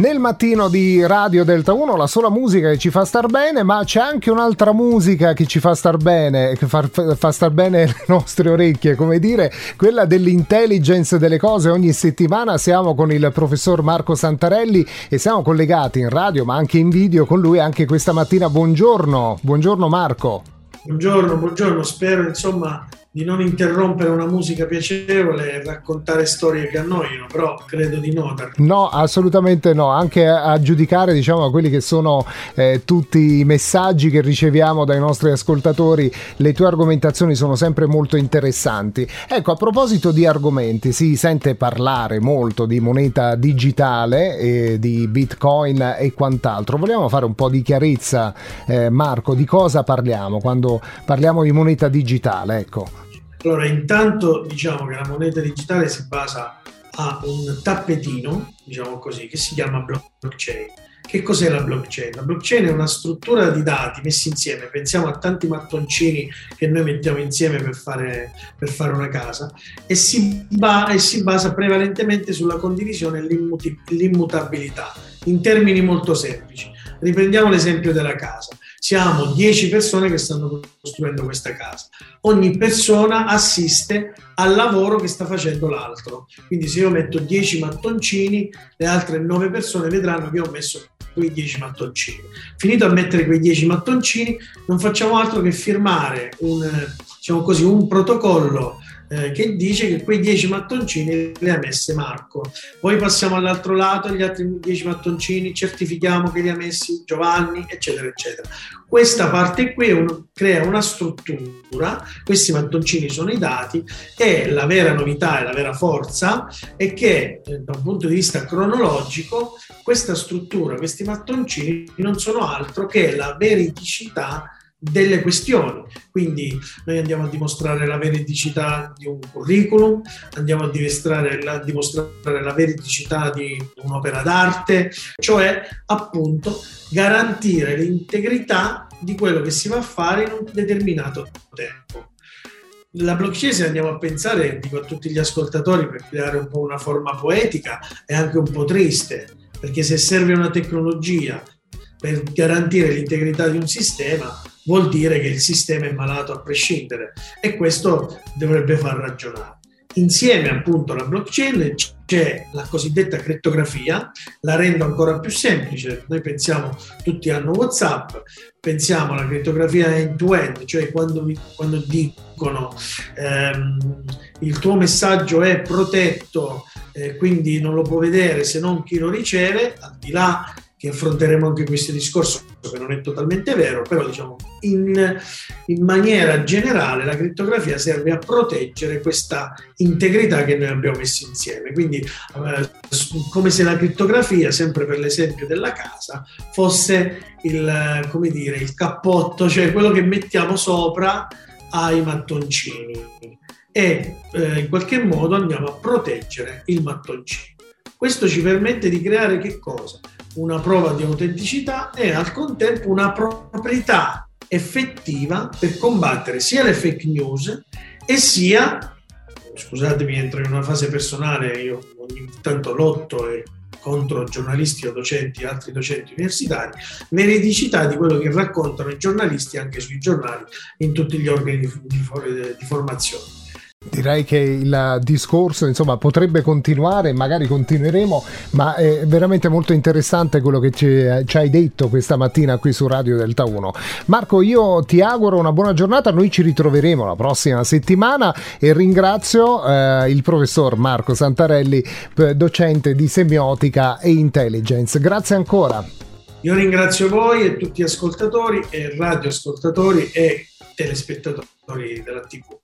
Nel mattino di Radio Delta 1 la sola musica che ci fa star bene, ma c'è anche un'altra musica che ci fa star bene, che fa, fa star bene le nostre orecchie, come dire, quella dell'intelligence delle cose. Ogni settimana siamo con il professor Marco Santarelli e siamo collegati in radio ma anche in video con lui anche questa mattina. Buongiorno, buongiorno Marco. Buongiorno, buongiorno, spero insomma di non interrompere una musica piacevole e raccontare storie che annoiano, però credo di no. No, assolutamente no, anche a giudicare diciamo quelli che sono eh, tutti i messaggi che riceviamo dai nostri ascoltatori, le tue argomentazioni sono sempre molto interessanti. Ecco, a proposito di argomenti, si sente parlare molto di moneta digitale, e di bitcoin e quant'altro. Vogliamo fare un po' di chiarezza, eh, Marco, di cosa parliamo quando parliamo di moneta digitale? Ecco. Allora, intanto diciamo che la moneta digitale si basa a un tappetino, diciamo così, che si chiama blockchain. Che cos'è la blockchain? La blockchain è una struttura di dati messi insieme, pensiamo a tanti mattoncini che noi mettiamo insieme per fare, per fare una casa e si, ba- e si, basa prevalentemente sulla condivisione e l'immutabilità, in termini molto semplici. Riprendiamo l'esempio della casa siamo 10 persone che stanno costruendo questa casa. Ogni persona assiste al lavoro che sta facendo l'altro. Quindi se io metto 10 mattoncini, le altre 9 persone vedranno che ho messo quei 10 mattoncini. Finito a mettere quei 10 mattoncini, non facciamo altro che firmare un, diciamo così, un protocollo eh, che dice che quei 10 mattoncini li ha messe Marco. Poi passiamo all'altro lato, gli altri 10 mattoncini, certifichiamo che li ha messi Giovanni, eccetera, eccetera. Questa parte qui un, crea una struttura, questi mattoncini sono i dati e la vera novità e la vera forza è che eh, da un punto di vista cronologico questa struttura, questi mattoncini non sono altro che la veridicità delle questioni. Quindi noi andiamo a dimostrare la veridicità di un curriculum, andiamo a dimostrare la, dimostrare la veridicità di un'opera d'arte, cioè appunto garantire l'integrità di quello che si va a fare in un determinato tempo. La blockchain, se andiamo a pensare, dico a tutti gli ascoltatori per creare un po' una forma poetica, è anche un po' triste, perché se serve una tecnologia per garantire l'integrità di un sistema, vuol dire che il sistema è malato a prescindere e questo dovrebbe far ragionare. Insieme appunto alla blockchain c'è la cosiddetta crittografia, la rendo ancora più semplice. Noi pensiamo, tutti hanno WhatsApp, pensiamo alla crittografia end-to-end, cioè quando, quando dicono ehm, il tuo messaggio è protetto, eh, quindi non lo può vedere se non chi lo riceve, al di là che affronteremo anche questo discorso, che non è totalmente vero, però diciamo in, in, maniera generale la crittografia serve a proteggere questa integrità che noi abbiamo messo insieme. Quindi eh, come se la crittografia, sempre per l'esempio della casa, fosse il, come dire, il cappotto, cioè quello che mettiamo sopra ai mattoncini e eh, in qualche modo andiamo a proteggere il mattoncino. Questo ci permette di creare che cosa? Una prova di autenticità e al contempo una proprietà effettiva per combattere sia le fake news e sia, scusatemi, entro in una fase personale, io ogni tanto lotto e contro giornalisti o docenti, altri docenti universitari, veridicità di quello che raccontano i giornalisti anche sui giornali in tutti gli organi di, di, di formazione. Direi che il discorso insomma potrebbe continuare, magari continueremo, ma è veramente molto interessante quello che ci, ci, hai detto questa mattina qui su Radio Delta 1. Marco, io ti auguro una buona giornata, noi ci ritroveremo la prossima settimana e ringrazio eh, il professor Marco Santarelli, docente di semiotica e intelligence. Grazie ancora. Io ringrazio voi e tutti gli ascoltatori e radioascoltatori e telespettatori della TV.